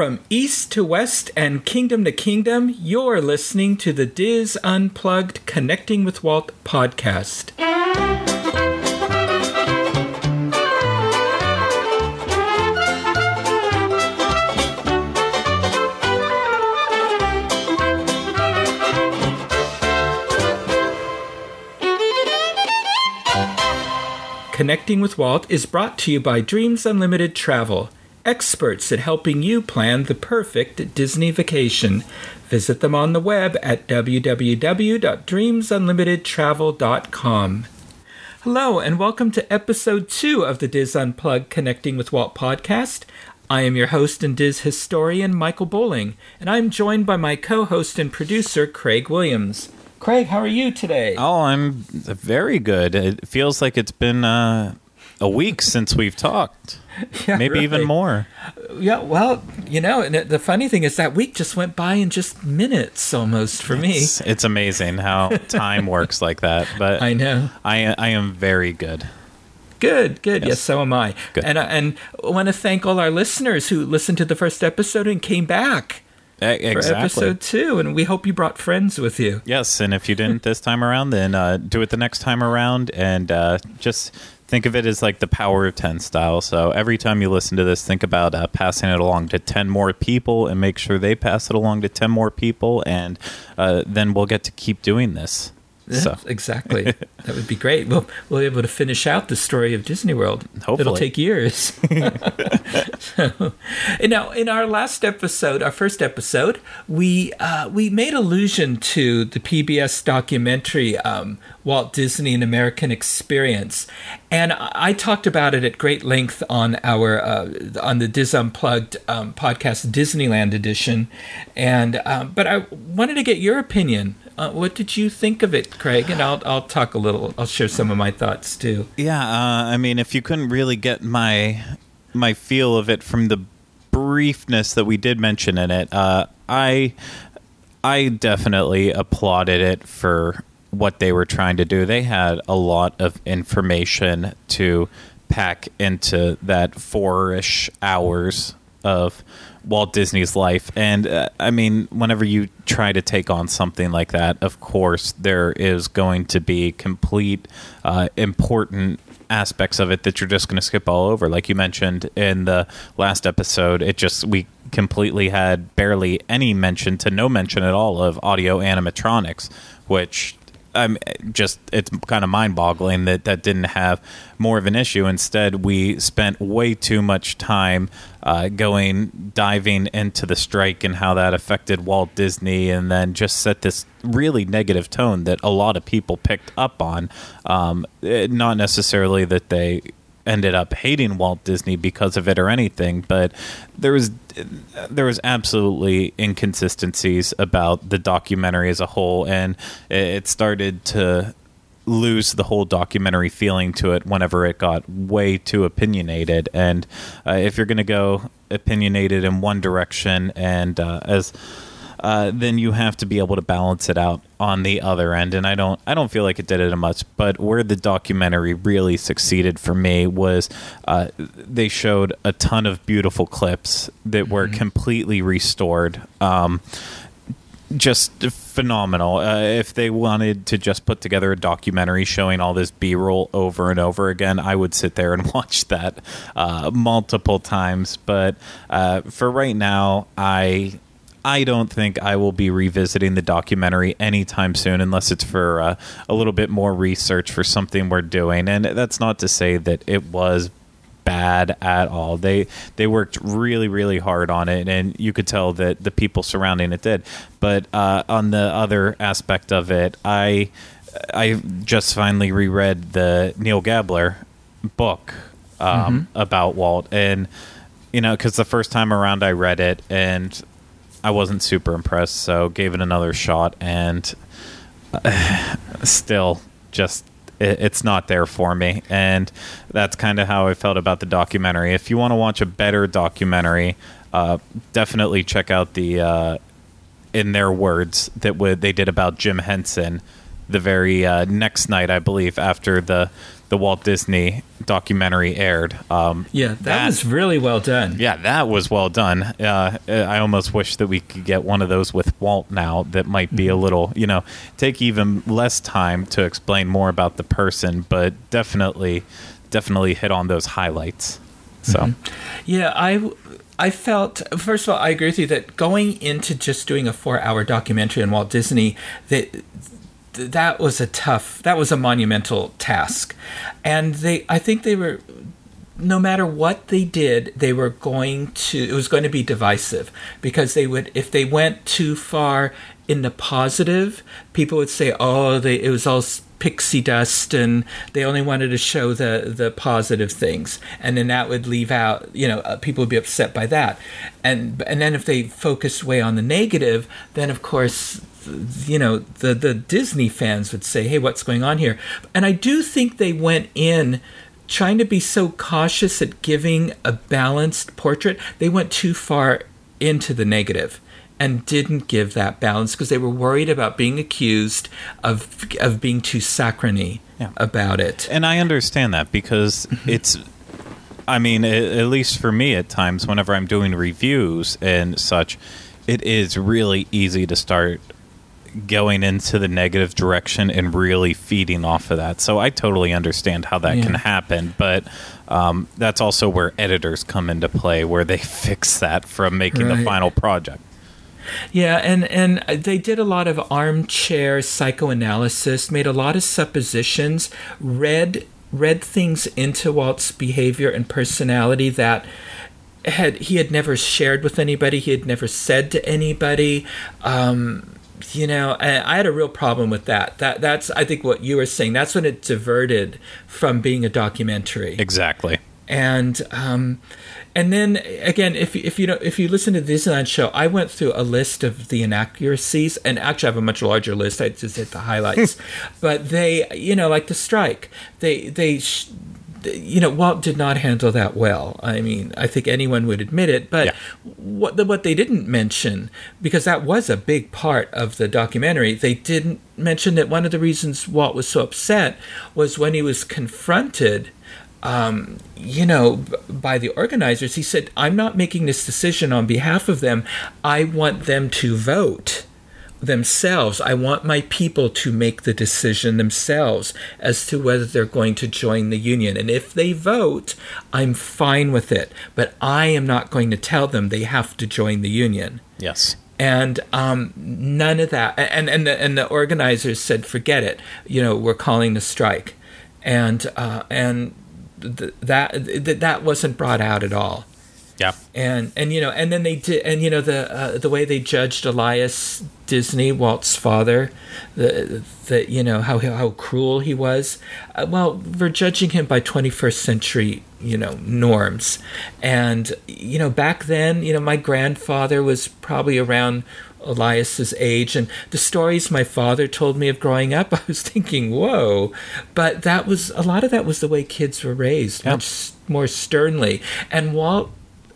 From east to west and kingdom to kingdom, you're listening to the Diz Unplugged Connecting with Walt podcast. Connecting with Walt is brought to you by Dreams Unlimited Travel, experts at helping you plan the perfect Disney vacation. Visit them on the web at www.dreamsunlimitedtravel.com. Hello, and welcome to episode two of the Diz Unplugged Connecting with Walt podcast. I am your host and Diz historian, Michael Bowling, and I'm joined by my co host and producer, Craig Williams. Craig, how are you today? Oh, I'm very good. It feels like it's been uh, a week since we've talked. Yeah, Maybe right. even more. Yeah, well, you know, and the funny thing is that week just went by in just minutes almost for me. It's, it's amazing how time works like that. But I know. I I am very good. Good, good. Yes, Yes. so am I. Good. And uh, and I want to thank all our listeners who listened to the first episode and came back E- for episode two. And we hope you brought friends with you. Yes, and if you didn't this time around, then uh, do it the next time around, and uh, just think of it as like the power of ten style. So every time you listen to this, think about uh, passing it along to ten more people, and make sure they pass it along to ten more people, and uh, then we'll get to keep doing this. So exactly. that would be great. We'll we'll be able to finish out the story of Disney World. It'll take years. so, and now, in our last episode, our first episode, we uh, we made allusion to the PBS documentary um, Walt Disney: An American Experience, and I talked about it at great length on our uh, on the Diz Unplugged um, podcast, Disneyland edition, and um, but I wanted to get your opinion. Uh, what did you think of it, Craig? And I'll I'll talk a little. I'll share some of my thoughts too. Yeah, uh, I mean, if you couldn't really get my my feel of it from the briefness that we did mention in it, uh, I I definitely applauded it for what they were trying to do. They had a lot of information to pack into that four-ish hours of Walt Disney's life. And uh, I mean, whenever you try to take on something like that, of course, there is going to be complete uh, important aspects of it that you're just going to skip all over. Like you mentioned in the last episode, it just, we completely had barely any mention to no mention at all of audio animatronics, which I'm just it's kind of mind-boggling that that didn't have more of an issue. Instead, we spent way too much time uh, going diving into the strike and how that affected Walt Disney, and then just set this really negative tone that a lot of people picked up on. Um, eh, not necessarily that they ended up hating Walt Disney because of it or anything, but there was there was absolutely inconsistencies about the documentary as a whole, and it started to lose the whole documentary feeling to it whenever it got way too opinionated. And uh, if you're going to go opinionated in one direction, and uh, as uh, then you have to be able to balance it out on the other end. And I don't, I don't feel like it did it much. But where the documentary really succeeded for me was uh, they showed a ton of beautiful clips that were completely restored. Um, just phenomenal. Uh, if they wanted to just put together a documentary showing all this B roll over and over again, I would sit there and watch that uh, multiple times. But uh, for right now, I. I don't think I will be revisiting the documentary anytime soon, unless it's for uh, a little bit more research for something we're doing. And that's not to say that it was bad at all. They they worked really really hard on it, and you could tell that the people surrounding it did. But uh, on the other aspect of it, I I just finally reread the Neil Gabler book um, about Walt, and you know, because the first time around I read it and I wasn't super impressed, so gave it another shot, and still just it, it's not there for me. And that's kind of how i felt about the documentary. If you want to watch a better documentary uh, definitely check out the uh, in their words that would they did about jim henson the very uh, next night i believe after the the Walt Disney documentary aired. Um, Yeah, that, was really well done. yeah, that was well done. Uh, I almost wish that we could get one of those with Walt now. That might be a little, you know, take even less time to explain more about the person, but definitely, definitely hit on those highlights. So, Yeah, I I felt first of all, I agree with you that going into just doing a four-hour documentary on Walt Disney that th- that was a tough, that was a monumental task, and they, I think they were. No matter what they did, they were going to. It was going to be divisive because they would, if they went too far in the positive, people would say, "Oh, they, it was all pixie dust," and they only wanted to show the the positive things, and then that would leave out. You know, uh, people would be upset by that, and and then if they focused way on the negative, then of course you know the the Disney fans would say, "Hey, what's going on here?" And I do think they went in trying to be so cautious at giving a balanced portrait. They went too far into the negative and didn't give that balance because they were worried about being accused of of being too saccharine Yeah. about it. and I understand that because mm-hmm. it's. I mean, at least for me, at times, whenever I'm doing reviews and such, it is really easy to start going into the negative direction and really feeding off of that. So I totally understand how that can happen, but um, that's also where editors come into play, where they fix that from making the final project. Yeah, and and they did a lot of armchair psychoanalysis, made a lot of suppositions, read read things into Walt's behavior and personality that had he had never shared with anybody, he had never said to anybody. Um, you know, I, I had a real problem with that. That that's I think what you were saying. That's when it diverted from being a documentary Exactly. and um, and then again, if if you know if you listen to the Disneyland show, I went through a list of the inaccuracies, and actually I have a much larger list. I just hit the highlights, but they, you know, like the strike, they they. Sh- you know, Walt did not handle that well. I mean, I think anyone would admit it. But Yeah. what the, what they didn't mention, because that was a big part of the documentary, they didn't mention that one of the reasons Walt was so upset was when he was confronted um, you know, by the organizers, he said, I'm not making this decision on behalf of them. I want them to vote themselves. I want my people to make the decision themselves as to whether they're going to join the union. And if they vote, I'm fine with it. But I am not going to tell them they have to join the union Yes. and um, none of that. And and the, and the organizers said, "Forget it. You know, we're calling the strike," and uh, and th- that th- that wasn't brought out at all. Yeah. And and you know, and then they did, and you know the uh, the way they judged Elias Disney, Walt's father, the the you know how how cruel he was. Uh, well, we're judging him by 21st century you know norms, and you know back then, you know my grandfather was probably around Elias's age, and the stories my father told me of growing up, I was thinking, whoa! But that was a lot of that was the way kids were raised, Yeah. much more sternly, and Walt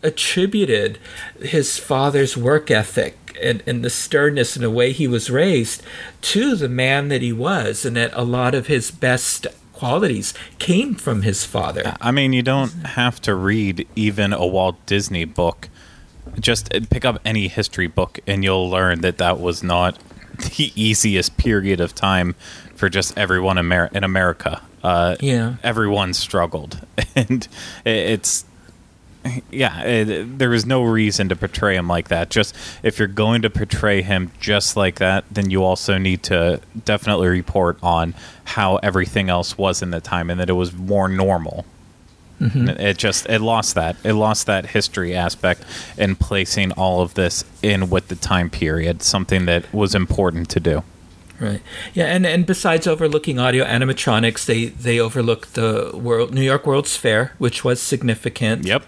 attributed his father's work ethic and, and the sternness and the way he was raised to the man that he was, and that a lot of his best qualities came from his father. I mean, you don't have to read even a Walt Disney book. Just pick up any history book, and you'll learn that that was not the easiest period of time for just everyone Amer- in America. Uh, Yeah. everyone struggled, and it's yeah. Uh, it, there is no reason to portray him like that. Just if you're going to portray him just like that, then you also need to definitely report on how everything else was in the time, and that it was more normal. Mm-hmm. It just it lost that it lost that history aspect in placing all of this in with the time period, something that was important to do. Right. Yeah, and, and besides overlooking audio animatronics, they they overlooked the world New York World's Fair, which was significant. Yep.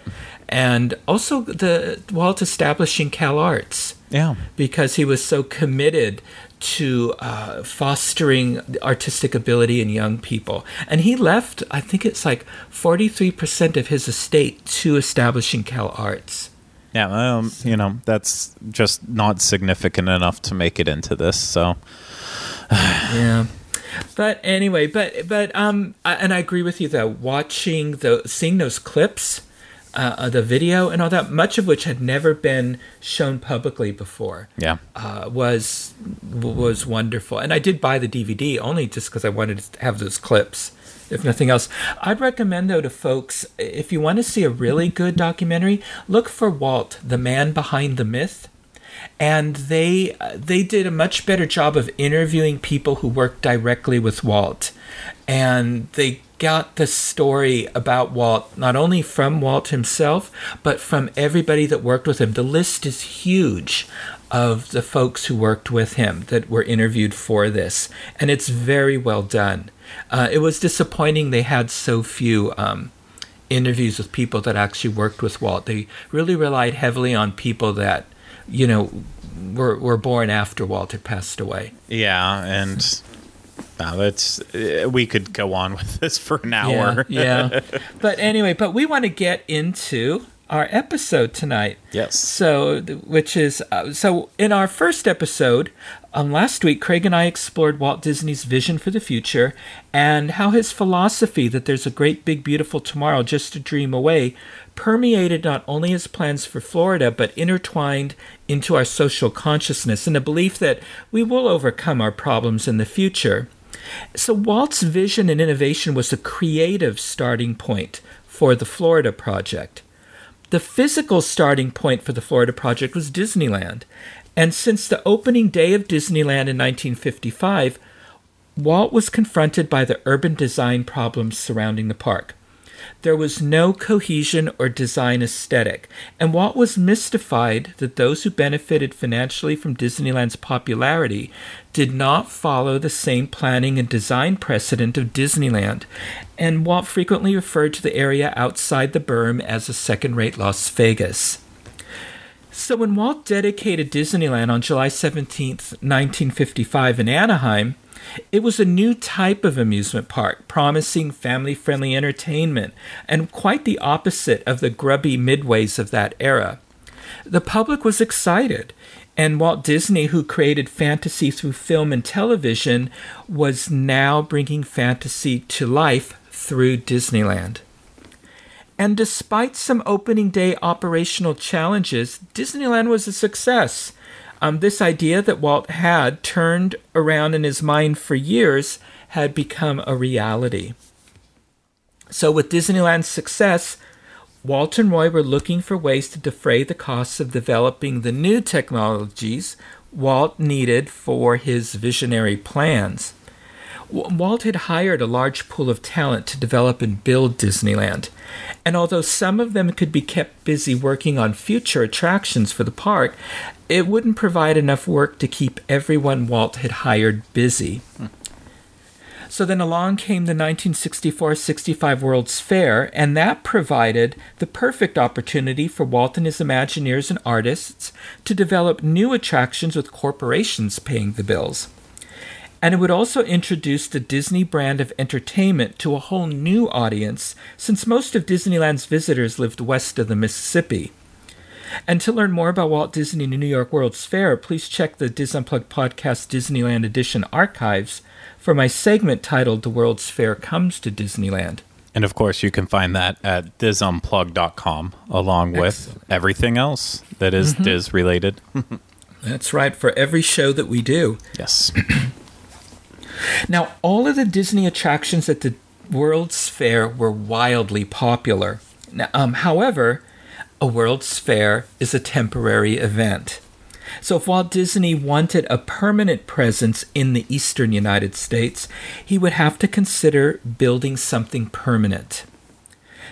And also the Walt establishing Cal Arts. Yeah. because he was so committed to uh, fostering artistic ability in young people. And he left, I think it's like 43% of his estate to establishing Cal Arts. Yeah, um, you know, that's just not significant enough to make it into this. So, Yeah. But anyway, but but um, I, and I agree with you though. Watching the seeing those clips, uh, the video and all that, much of which had never been shown publicly before. Yeah. uh, was was wonderful, and I did buy the DVD only just because I wanted to have those clips, if nothing else. I'd recommend though to folks if you want to see a really good documentary, look for Walt, the man behind the myth, and they they did a much better job of interviewing people who worked directly with Walt, and they got the story about Walt not only from Walt himself, but from everybody that worked with him. The list is huge of the folks who worked with him that were interviewed for this, and it's very well done. Uh, it was disappointing they had so few um, interviews with people that actually worked with Walt. They really relied heavily on people that, you know, were were born after Walt had passed away. Yeah, and now that's uh, we could go on with this for an hour. Yeah, yeah. but anyway, but we want to get into our episode tonight. Yes. So, which is uh, so in our first episode um, last week, Craig and I explored Walt Disney's vision for the future and how his philosophy that there's a great, big, beautiful tomorrow just a dream away permeated not only his plans for Florida, but intertwined into our social consciousness and a belief that we will overcome our problems in the future. So, Walt's vision and innovation was a creative starting point for the Florida project. The physical starting point for the Florida project was Disneyland. And since the opening day of Disneyland in 1955, Walt was confronted by the urban design problems surrounding the park. There was no cohesion or design aesthetic, and Walt was mystified that those who benefited financially from Disneyland's popularity did not follow the same planning and design precedent of Disneyland, and Walt frequently referred to the area outside the berm as a second rate Las Vegas. So when Walt dedicated Disneyland on July 17th, 1955 in Anaheim, it was a new type of amusement park, promising family friendly entertainment, and quite the opposite of the grubby midways of that era. The public was excited, and Walt Disney, who created fantasy through film and television, was now bringing fantasy to life through Disneyland. And despite some opening day operational challenges, Disneyland was a success. Um, this idea that Walt had turned around in his mind for years had become a reality. So, with Disneyland's success, Walt and Roy were looking for ways to defray the costs of developing the new technologies Walt needed for his visionary plans. Walt had hired a large pool of talent to develop and build Disneyland. And although some of them could be kept busy working on future attractions for the park, it wouldn't provide enough work to keep everyone Walt had hired busy. So then along came the 1964 65 World's Fair, and that provided the perfect opportunity for Walt and his Imagineers and artists to develop new attractions with corporations paying the bills. And it would also introduce the Disney brand of entertainment to a whole new audience, since most of Disneyland's visitors lived west of the Mississippi. And to learn more about Walt Disney and New York World's Fair, please check the Dis Unplugged Podcast Disneyland Edition archives for my segment titled The World's Fair Comes to Disneyland. And of course, you can find that at disunplug.com along with Excellent. everything else that is mm-hmm. Diz related. That's right, for every show that we do. Yes. Now, all of the Disney attractions at the World's Fair were wildly popular. Now, um, however, a World's Fair is a temporary event. So, if Walt Disney wanted a permanent presence in the eastern United States, he would have to consider building something permanent.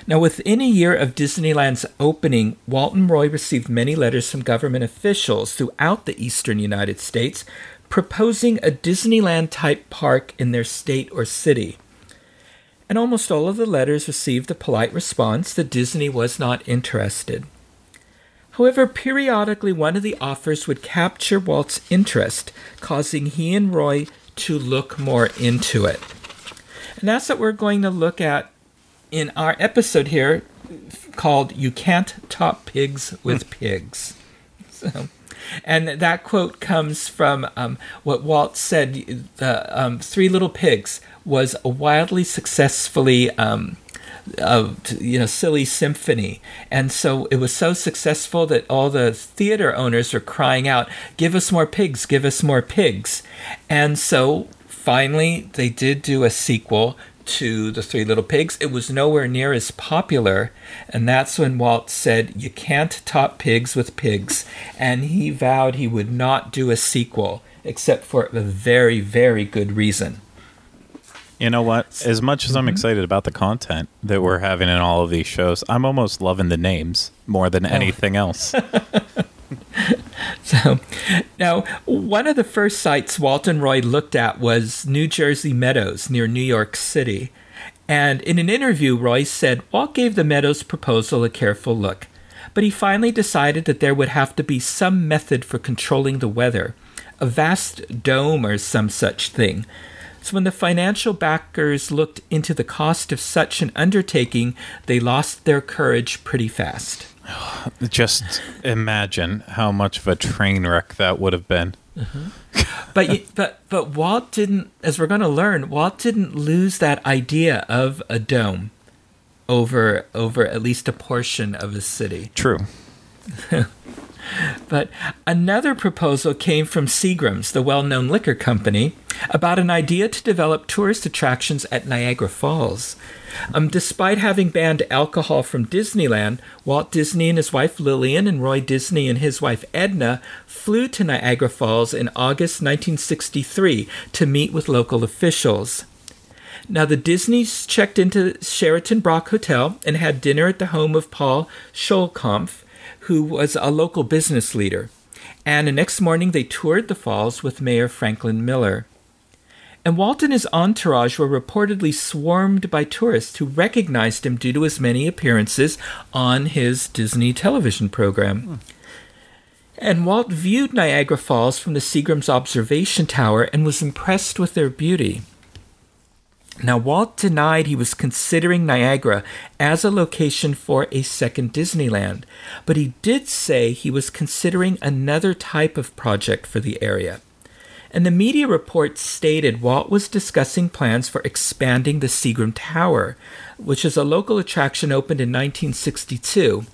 Now, within a year of Disneyland's opening, Walt and Roy received many letters from government officials throughout the eastern United States proposing a Disneyland type park in their state or city. And almost all of the letters received a polite response that Disney was not interested. However, periodically one of the offers would capture Walt's interest, causing he and Roy to look more into it. And that's what we're going to look at in our episode here called You Can't Top Pigs with hmm. Pigs. So, And that quote comes from um, what Walt said the um, Three Little Pigs was a wildly successfully. Um, you know, silly symphony, and so it was so successful that all the theater owners were crying out, "Give us more pigs! Give us more pigs!" And so finally, they did do a sequel to The Three Little Pigs. It was nowhere near as popular, and that's when Walt said, You can't top pigs with pigs. And he vowed he would not do a sequel, except for a very, very good reason. You know what? As much as I'm mm-hmm. excited about the content that we're having in all of these shows, I'm almost loving the names more than oh. anything else. So, now, one of the first sites Walt and Roy looked at was New Jersey Meadows near New York City. And in an interview, Roy said Walt gave the Meadows proposal a careful look, but he finally decided that there would have to be some method for controlling the weather, a vast dome or some such thing. So when the financial backers looked into the cost of such an undertaking, they lost their courage pretty fast. Just imagine how much of a train wreck that would have been. Mm-hmm. but you- but but Walt didn't, as we're going to learn, Walt didn't lose that idea of a dome over over at least a portion of the city. True. But another proposal came from Seagram's, the well-known liquor company, about an idea to develop tourist attractions at Niagara Falls. Um, despite having banned alcohol from Disneyland, Walt Disney and his wife Lillian and Roy Disney and his wife Edna flew to Niagara Falls in August 1963 to meet with local officials. Now, the Disneys checked into Sheraton Brock Hotel and had dinner at the home of Paul Scholkampf, who was a local business leader. And the next morning, they toured the falls with Mayor Franklin Miller. And Walt and his entourage were reportedly swarmed by tourists who recognized him due to his many appearances on his Disney television program. And Walt viewed Niagara Falls from the Seagram's observation tower and was impressed with their beauty. Now, Walt denied he was considering Niagara as a location for a second Disneyland, but he did say he was considering another type of project for the area. And the media reports stated Walt was discussing plans for expanding the Seagram Tower, which is a local attraction opened in 1962,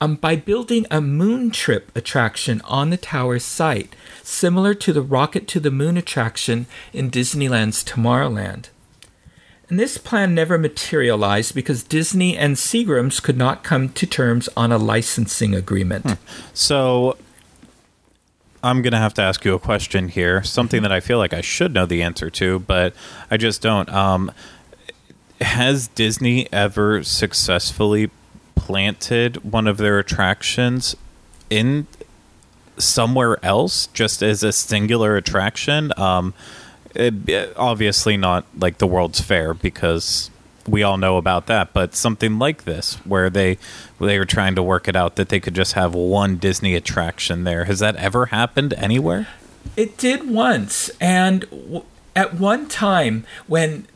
um, by building a moon trip attraction on the tower's site, similar to the Rocket to the Moon attraction in Disneyland's Tomorrowland. This plan never materialized because Disney and Seagrams could not come to terms on a licensing agreement. So I'm going to have to ask you a question here, something that I feel like I should know the answer to, but I just don't. Um, has Disney ever successfully planted one of their attractions in somewhere else just as a singular attraction? Um, it- obviously not like the World's Fair because we all know about that, but something like this where they they were trying to work it out that they could just have one Disney attraction there. Has that ever happened anywhere? It did once, and w- at one time when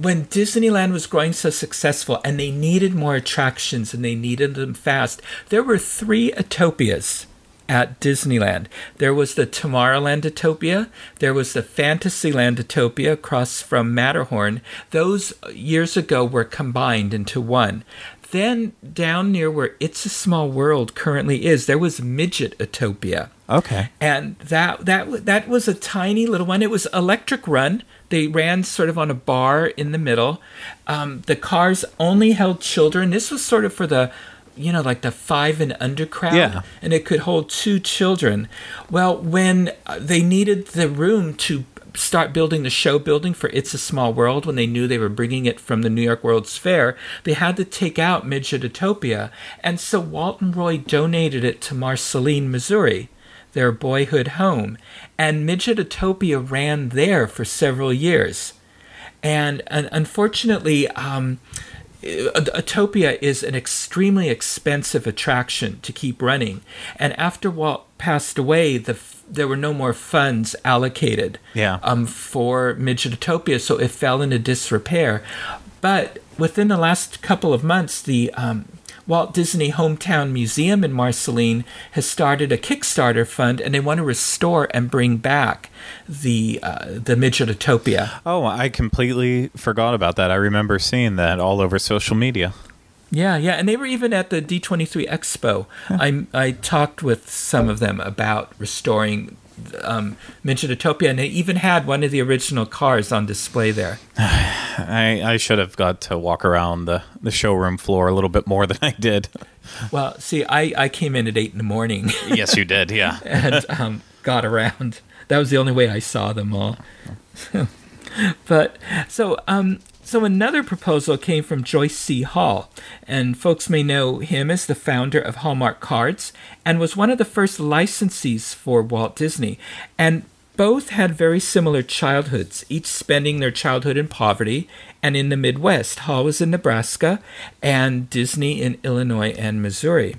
when Disneyland was growing so successful and they needed more attractions and they needed them fast, there were three Autopias at Disneyland. There was the Tomorrowland Autopia, there was the Fantasyland Autopia across from Matterhorn. Those years ago were combined into one. Then down near where It's a Small World currently is, there was Midget Autopia Okay. and that that that was a tiny little one. It was electric run. They ran sort of on a bar in the middle. Um, the cars only held children. This was sort of for the, you know, like the five and under crowd. Yeah. And it could hold two children. Well, when uh, they needed the room to start building the show building for It's a Small World when they knew they were bringing it from the New York World's Fair, they had to take out Midget Autopia. And so Walt and Roy donated it to Marceline, Missouri, their boyhood home. And Midget Autopia ran there for several years. And, and unfortunately, um, Autopia is an extremely expensive attraction to keep running. And after Walt passed away, the there were no more funds allocated Yeah. um, for Midget Autopia, so it fell into disrepair. But within the last couple of months, the um, Walt Disney Hometown Museum in Marceline has started a Kickstarter fund, and they want to restore and bring back the uh, the Midgetopia. Oh, I completely forgot about that. I remember seeing that all over social media. Yeah, yeah, and they were even at the D23 Expo. I I talked with some of them about restoring um, Midgetopia, and they even had one of the original cars on display there. I, I should have got to walk around the, the showroom floor a little bit more than I did. Well, see, I, I came in at eight in the morning yes, you did. Yeah. and um, got around. That was the only way I saw them all. but so um, so another proposal came from Joyce C. Hall, and folks may know him as the founder of Hallmark Cards and was one of the first licensees for Walt Disney. And both had very similar childhoods, each spending their childhood in poverty and in the Midwest. Hall was in Nebraska and Disney in Illinois and Missouri.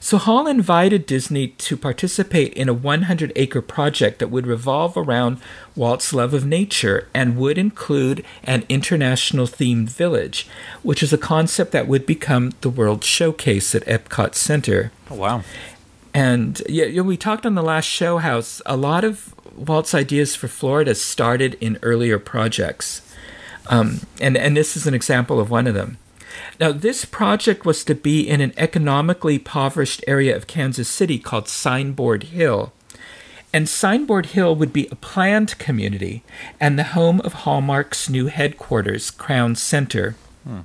So Hall invited Disney to participate in a 100 acre project that would revolve around Walt's love of nature and would include an international themed village, which is a concept that would become the World Showcase at Epcot Center. Oh, wow. And yeah, we talked on the last show how a lot of Walt's ideas for Florida started in earlier projects. Um, and, and this is an example of one of them. Now, this project was to be in an economically impoverished area of Kansas City called Signboard Hill. And Signboard Hill would be a planned community and the home of Hallmark's new headquarters, Crown Center. Hmm.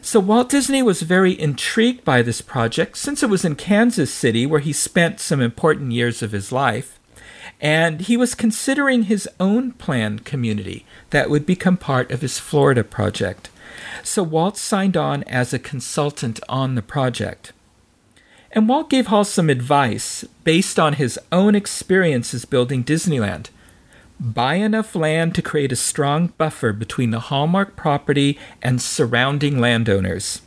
So Walt Disney was very intrigued by this project since it was in Kansas City where he spent some important years of his life. And he was considering his own planned community that would become part of his Florida project. So Walt signed on as a consultant on the project. And Walt gave Hall some advice based on his own experiences building Disneyland. Buy enough land to create a strong buffer between the Hallmark property and surrounding landowners.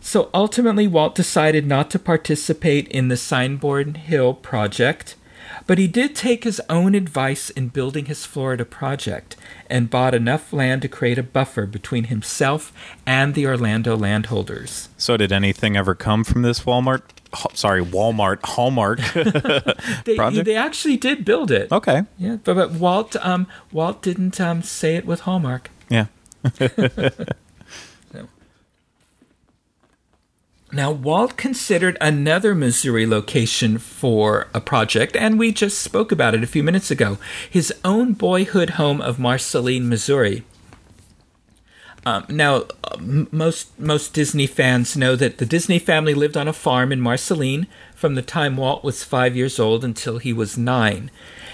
So ultimately, Walt decided not to participate in the Signboard Hill project, but he did take his own advice in building his Florida project and bought enough land to create a buffer between himself and the Orlando landholders. So, did anything ever come from this Walmart? Sorry, Walmart Hallmark. They, Project? they actually did build it. okay. Yeah, but, but Walt um, Walt didn't um, say it with Hallmark. Yeah. Now, Walt considered another Missouri location for a project, and we just spoke about it a few minutes ago his own boyhood home of Marceline, Missouri. Um, now, m- most most Disney fans know that the Disney family lived on a farm in Marceline from the time Walt was five years old until he was nine.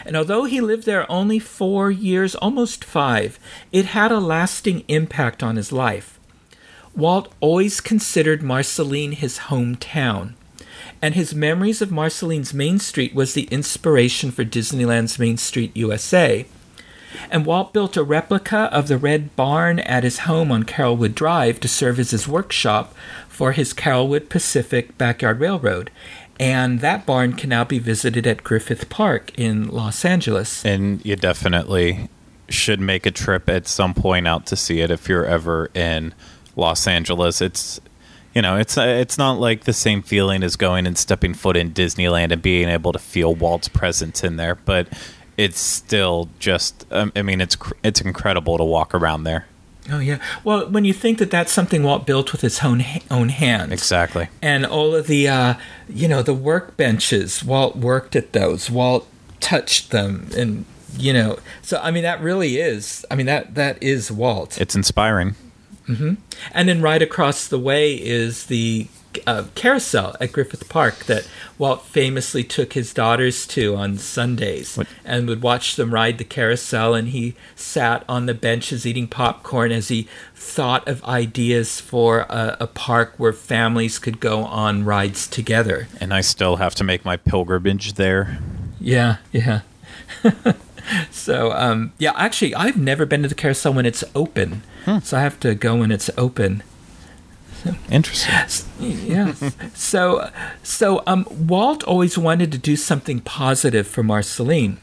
And although he lived there only four years, almost five, it had a lasting impact on his life. Walt always considered Marceline his hometown, and his memories of Marceline's Main Street was the inspiration for Disneyland's Main Street USA. And Walt built a replica of the Red Barn at his home on Carolwood Drive to serve as his workshop for his Carolwood Pacific Backyard Railroad. And that barn can now be visited at Griffith Park in Los Angeles. And you definitely should make a trip at some point out to see it if you're ever in Los Angeles. It's you know, it's uh, it's not like the same feeling as going and stepping foot in Disneyland and being able to feel Walt's presence in there, but it's still just um, I mean, it's cr- it's incredible to walk around there. Oh yeah. Well, when you think that that's something Walt built with his own own hands, Exactly. and all of the uh, you know the workbenches, Walt worked at those. Walt touched them, and you know, so I mean that really is. I mean that that is Walt. It's inspiring. And then right across the way is the uh, carousel at Griffith Park that Walt famously took his daughters to on Sundays What- and would watch them ride the carousel. And he sat on the benches eating popcorn as he thought of ideas for a, a park where families could go on rides together. And I still have to make my pilgrimage there. Yeah, yeah. so, um, yeah, actually, I've never been to the carousel when it's open. So I have to go when it's open. So, Interesting. yes. so, so um, Walt always wanted to do something positive for Marceline.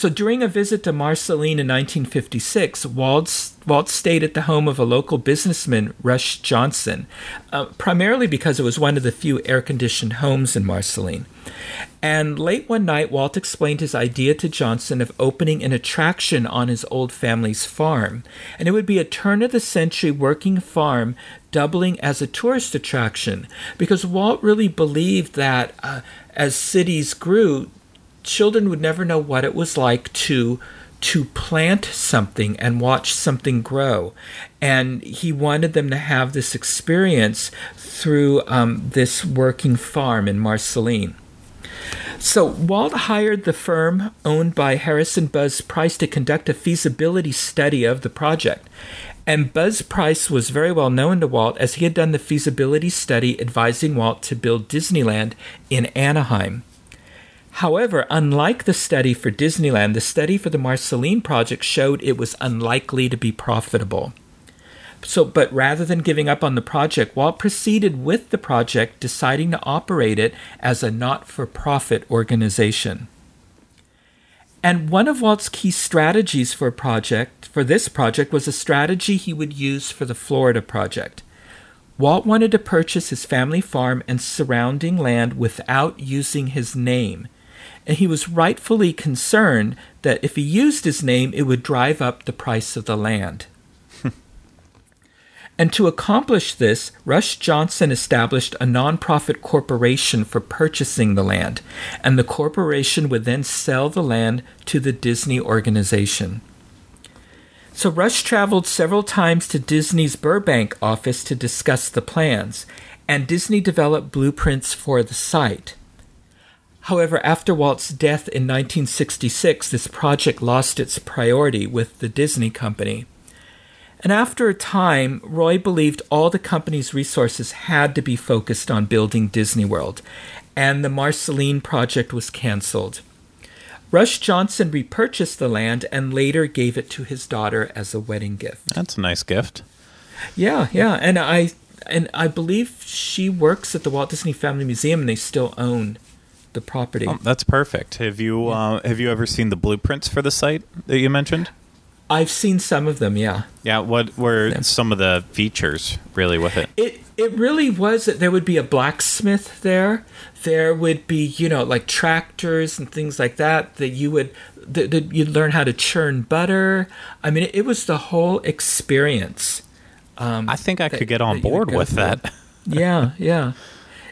So during a visit to Marceline in 1956, Walt, Walt stayed at the home of a local businessman, Rush Johnson, uh, primarily because it was one of the few air conditioned homes in Marceline. And late one night, Walt explained his idea to Johnson of opening an attraction on his old family's farm. And it would be a turn of the century working farm doubling as a tourist attraction because Walt really believed that uh, as cities grew, children would never know what it was like to to plant something and watch something grow. And he wanted them to have this experience through um, this working farm in Marceline. So Walt hired the firm owned by Harrison Buzz Price to conduct a feasibility study of the project. And Buzz Price was very well known to Walt as he had done the feasibility study advising Walt to build Disneyland in Anaheim. However, unlike the study for Disneyland, the study for the Marceline project showed it was unlikely to be profitable. So, but rather than giving up on the project, Walt proceeded with the project, deciding to operate it as a not for profit organization. And one of Walt's key strategies for project for this project was a strategy he would use for the Florida project. Walt wanted to purchase his family farm and surrounding land without using his name and he was rightfully concerned that if he used his name, it would drive up the price of the land. and to accomplish this, Rush Johnson established a nonprofit corporation for purchasing the land, and the corporation would then sell the land to the Disney organization. So Rush traveled several times to Disney's Burbank office to discuss the plans, and Disney developed blueprints for the site. However, after Walt's death in 1966, this project lost its priority with the Disney Company. And after a time, Roy believed all the company's resources had to be focused on building Disney World, and the Marceline project was canceled. Rush Johnson repurchased the land and later gave it to his daughter as a wedding gift. That's a nice gift. Yeah, yeah, and I and I believe she works at the Walt Disney Family Museum and they still own the property. Oh, that's perfect. Have you yeah. uh, have you ever seen the blueprints for the site that you mentioned? I've seen some of them. Yeah. Yeah. What were yeah. some of the features really with it? It it really was that there would be a blacksmith there. There would be you know like tractors and things like that that you would that, that you'd learn how to churn butter. I mean, it, it was the whole experience. Um, I think I that, could get on board with through. that. yeah. Yeah.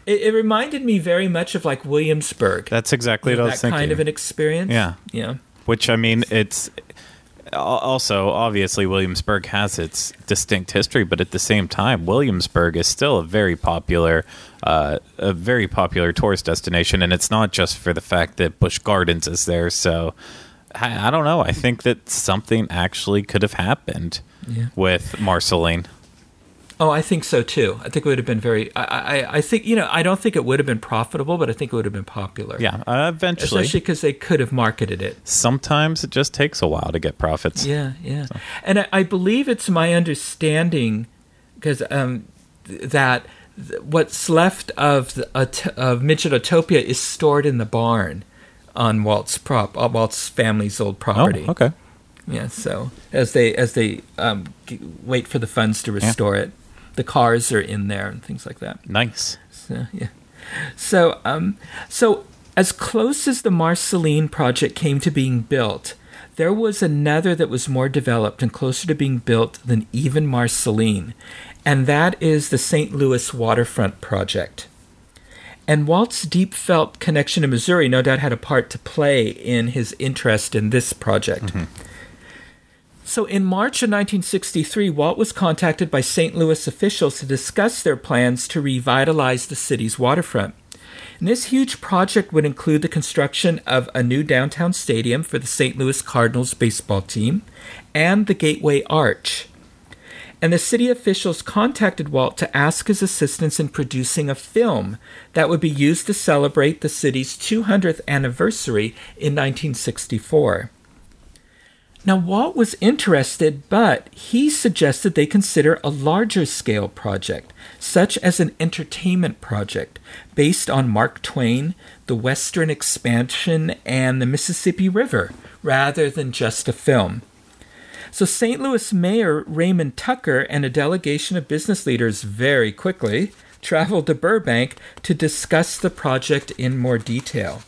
It, it, reminded me very much of like Williamsburg. That's exactly you know, what I was that thinking. kind of an experience. Yeah, yeah. Which I mean, it's also obviously Williamsburg has its distinct history, but at the same time, Williamsburg is still a very popular, uh, a very popular tourist destination, and it's not just for the fact that Busch Gardens is there. So I, I don't know. I think that something actually could have happened yeah. with Marceline. Oh, I think so too. I think it would have been very. I, I, I think you know. I don't think it would have been profitable, but I think it would have been popular. Yeah, uh, eventually, especially because they could have marketed it. Sometimes it just takes a while to get profits. Yeah, yeah. So. And I, I, believe it's my understanding because um, that what's left of the, of Midgetopia is stored in the barn on Walt's prop, uh, Walt's family's old property. Oh, okay. Yeah. So as they as they um, wait for the funds to restore yeah. it the cars are in there and things like that. Nice. So yeah. So um, so as close as the Marceline project came to being built, there was another that was more developed and closer to being built than even Marceline, and that is the St. Louis waterfront project. And Walt's deep felt connection to Missouri no doubt had a part to play in his interest in this project. Mm-hmm. So in March of 1963, Walt was contacted by St. Louis officials to discuss their plans to revitalize the city's waterfront. And this huge project would include the construction of a new downtown stadium for the St. Louis Cardinals baseball team and the Gateway Arch. And the city officials contacted Walt to ask his assistance in producing a film that would be used to celebrate the city's 200th anniversary in 1964. Now, Walt was interested, but he suggested they consider a larger scale project, such as an entertainment project based on Mark Twain, the Western expansion, and the Mississippi River, rather than just a film. So, St. Louis Mayor Raymond Tucker and a delegation of business leaders very quickly traveled to Burbank to discuss the project in more detail.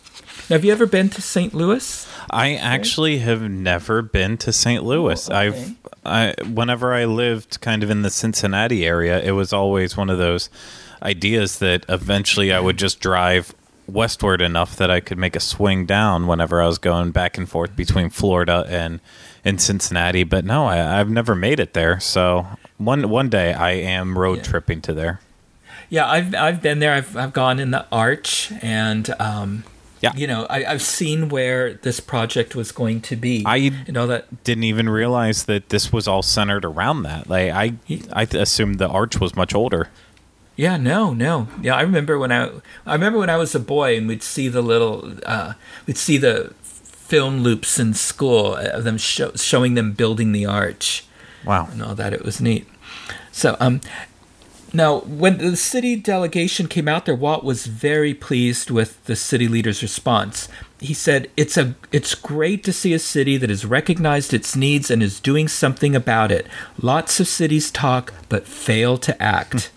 Now, have you ever been to St. Louis? I actually have never been to St. Louis. Oh, okay. I've I whenever I lived kind of in the Cincinnati area, it was always one of those ideas that eventually I would just drive westward enough that I could make a swing down whenever I was going back and forth between Florida and and Cincinnati. But no, I, I've never made it there. So one one day I am road Yeah. tripping to there. Yeah, I've I've been there. I've I've gone in the arch, and um, Yeah. you know, I, I've seen where this project was going to be. I you know that didn't even realize that this was all centered around that. Like I I assumed the arch was much older. Yeah, no, no. Yeah, I remember when I I remember when I was a boy and we'd see the little uh, we'd see the film loops in school of them show, showing them building the arch Wow. and all that. It was neat. So um, now when the city delegation came out there, Walt was very pleased with the city leader's response. He said, "It's a it's great to see a city that has recognized its needs and is doing something about it. Lots of cities talk but fail to act."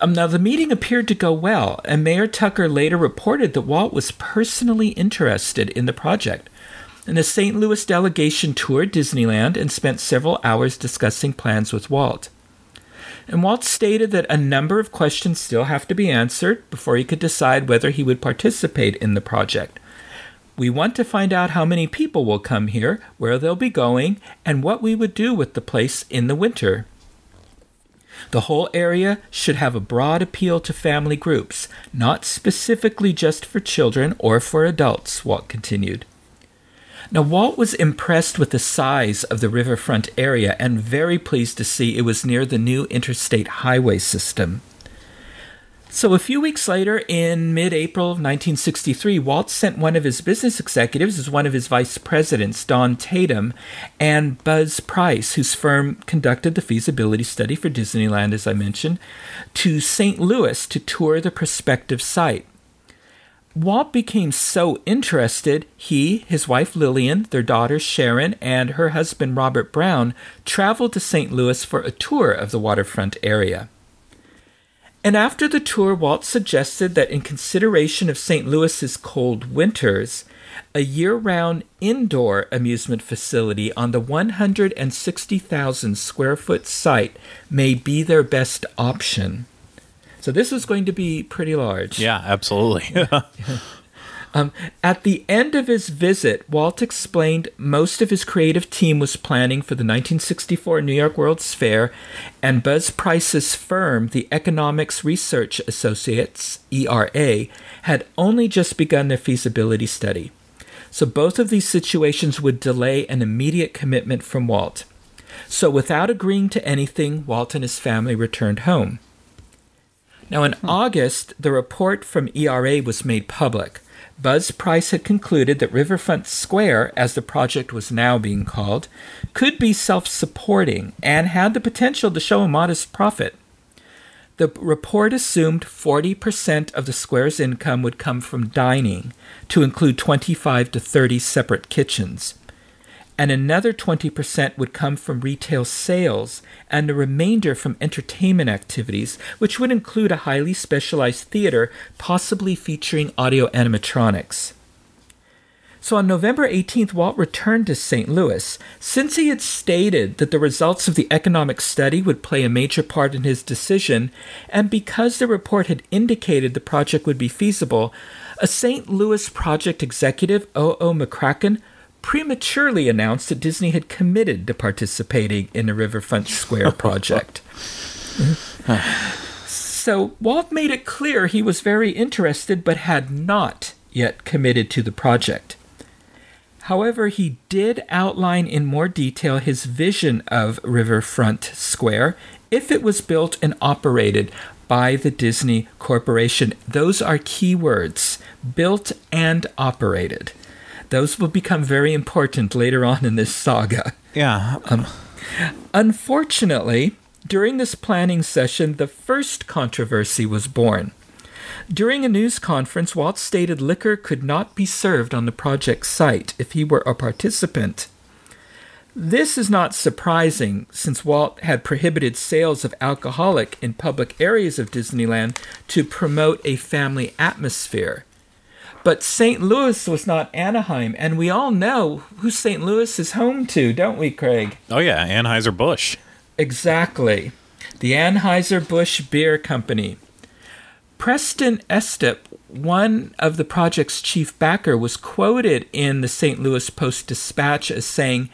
Um, now, the meeting appeared to go well, and Mayor Tucker later reported that Walt was personally interested in the project. And the St. Louis delegation toured Disneyland and spent several hours discussing plans with Walt. And Walt stated that a number of questions still have to be answered before he could decide whether he would participate in the project. We want to find out how many people will come here, where they'll be going, and what we would do with the place in the winter. The whole area should have a broad appeal to family groups, not specifically just for children or for adults, Walt continued. Now, Walt was impressed with the size of the riverfront area and very pleased to see it was near the new interstate highway system. So, a few weeks later, in mid April of 1963, Walt sent one of his business executives as one of his vice presidents, Don Tatum, and Buzz Price, whose firm conducted the feasibility study for Disneyland, as I mentioned, to St. Louis to tour the prospective site. Walt became so interested, he, his wife Lillian, their daughter Sharon, and her husband Robert Brown traveled to St. Louis for a tour of the waterfront area. And after the tour, Walt suggested that in consideration of St. Louis's cold winters, a year round indoor amusement facility on the 160,000 square foot site may be their best option. So this was going to be pretty large. Yeah, absolutely. Um, at the end of his visit, Walt explained most of his creative team was planning for the 1964 New York World's Fair, and Buzz Price's firm, the Economics Research Associates, ERA, had only just begun their feasibility study. So both of these situations would delay an immediate commitment from Walt. So without agreeing to anything, Walt and his family returned home. Now, in hmm. August, the report from ERA was made public. Buzz Price had concluded that Riverfront Square, as the project was now being called, could be self supporting and had the potential to show a modest profit. The report assumed 40% of the square's income would come from dining, to include 25 to 30 separate kitchens. And another 20% would come from retail sales, and the remainder from entertainment activities, which would include a highly specialized theater, possibly featuring audio animatronics. So on November 18th, Walt returned to St. Louis. Since he had stated that the results of the economic study would play a major part in his decision, and because the report had indicated the project would be feasible, a St. Louis project executive, O.O. McCracken, prematurely announced that Disney had committed to participating in the Riverfront Square project. so Walt made it clear he was very interested but had not yet committed to the project. However, he did outline in more detail his vision of Riverfront Square if it was built and operated by the Disney Corporation. Those are key words built and operated. Those will become very important later on in this saga. Yeah. Um, unfortunately, during this planning session, the first controversy was born. During a news conference, Walt stated liquor could not be served on the project site if he were a participant. This is not surprising since Walt had prohibited sales of alcoholic in public areas of Disneyland to promote a family atmosphere. But St. Louis was not Anaheim, and we all know who St. Louis is home to, don't we, Craig? Oh yeah, Anheuser-Busch. Exactly. The Anheuser-Busch Beer Company. Preston Estep, one of the project's chief backer, was quoted in the St. Louis Post Dispatch as saying,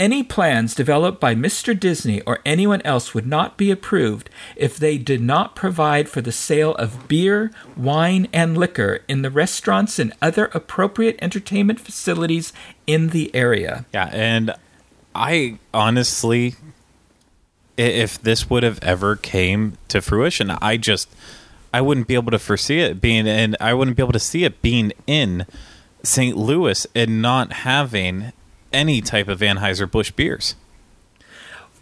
any plans developed by Mr. Disney or anyone else would not be approved if they did not provide for the sale of beer, wine, and liquor in the restaurants and other appropriate entertainment facilities in the area. Yeah, and I honestly if this would have ever came to fruition, I just I wouldn't be able to foresee it being and I wouldn't be able to see it being in St. Louis and not having any type of Anheuser-Busch beers.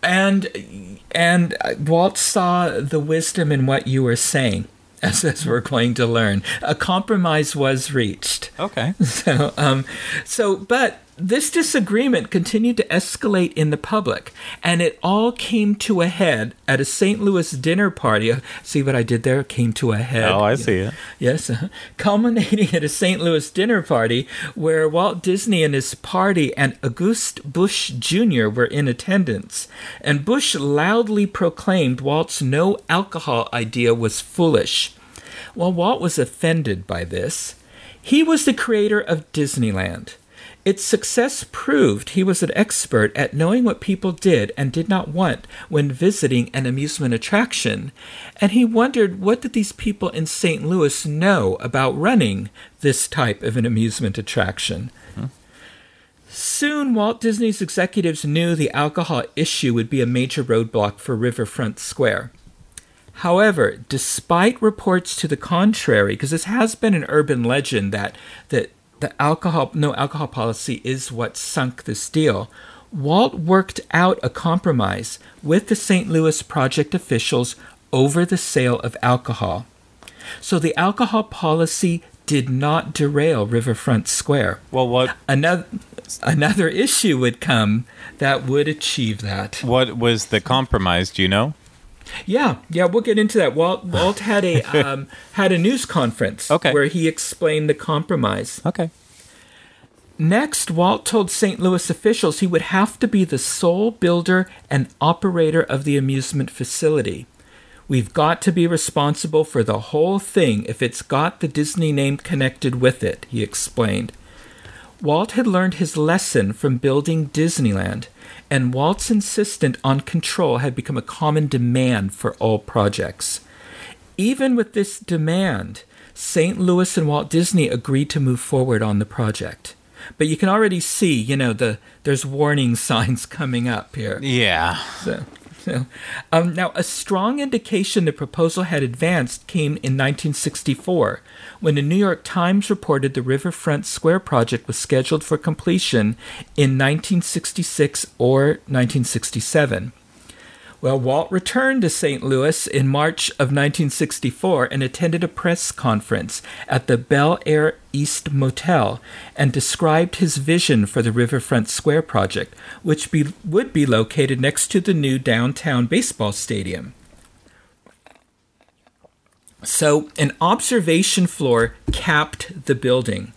And and Walt saw the wisdom in what you were saying, as, as we're going to learn. A compromise was reached. Okay. So, um, so, but this disagreement continued to escalate in the public, and it all came to a head at a St. Louis dinner party. Uh, See what I did there? Came to a head. Oh, I see it. Yes, uh, culminating at a St. Louis dinner party where Walt Disney and his party and Auguste Busch Jr. were in attendance. And Busch loudly proclaimed Walt's no alcohol idea was foolish. While Walt was offended by this, he was the creator of Disneyland. Its success proved he was an expert at knowing what people did and did not want when visiting an amusement attraction, and he wondered what did these people in St. Louis know about running this type of an amusement attraction. Soon, Walt Disney's executives knew the alcohol issue would be a major roadblock for Riverfront Square. However, despite reports to the contrary, because this has been an urban legend that that the alcohol no alcohol policy is what sunk this deal, Walt worked out a compromise with the St. Louis project officials over the sale of alcohol. So the alcohol policy did not derail Riverfront Square. Well, what Another another issue would come that would achieve that. what was the compromise, do you know? Yeah, yeah, we'll get into that. Walt Walt had a um, had a news conference Okay. where he explained the compromise. Okay. Next, Walt told St. Louis officials he would have to be the sole builder and operator of the amusement facility. We've got to be responsible for the whole thing if it's got the Disney name connected with it, he explained. Walt had learned his lesson from building Disneyland, and Walt's insistence on control had become a common demand for all projects. Even with this demand, St. Louis and Walt Disney agreed to move forward on the project. But you can already see, you know, the there's warning signs coming up here. Yeah. So, um, now, a strong indication the proposal had advanced came in 1964, when the New York Times reported the Riverfront Square project was scheduled for completion in 1966 or 1967. Well, Walt returned to St. Louis in March of 1964 and attended a press conference at the Bel Air East Motel and described his vision for the Riverfront Square project, which be, would be located next to the new downtown baseball stadium. So, an observation floor capped the building.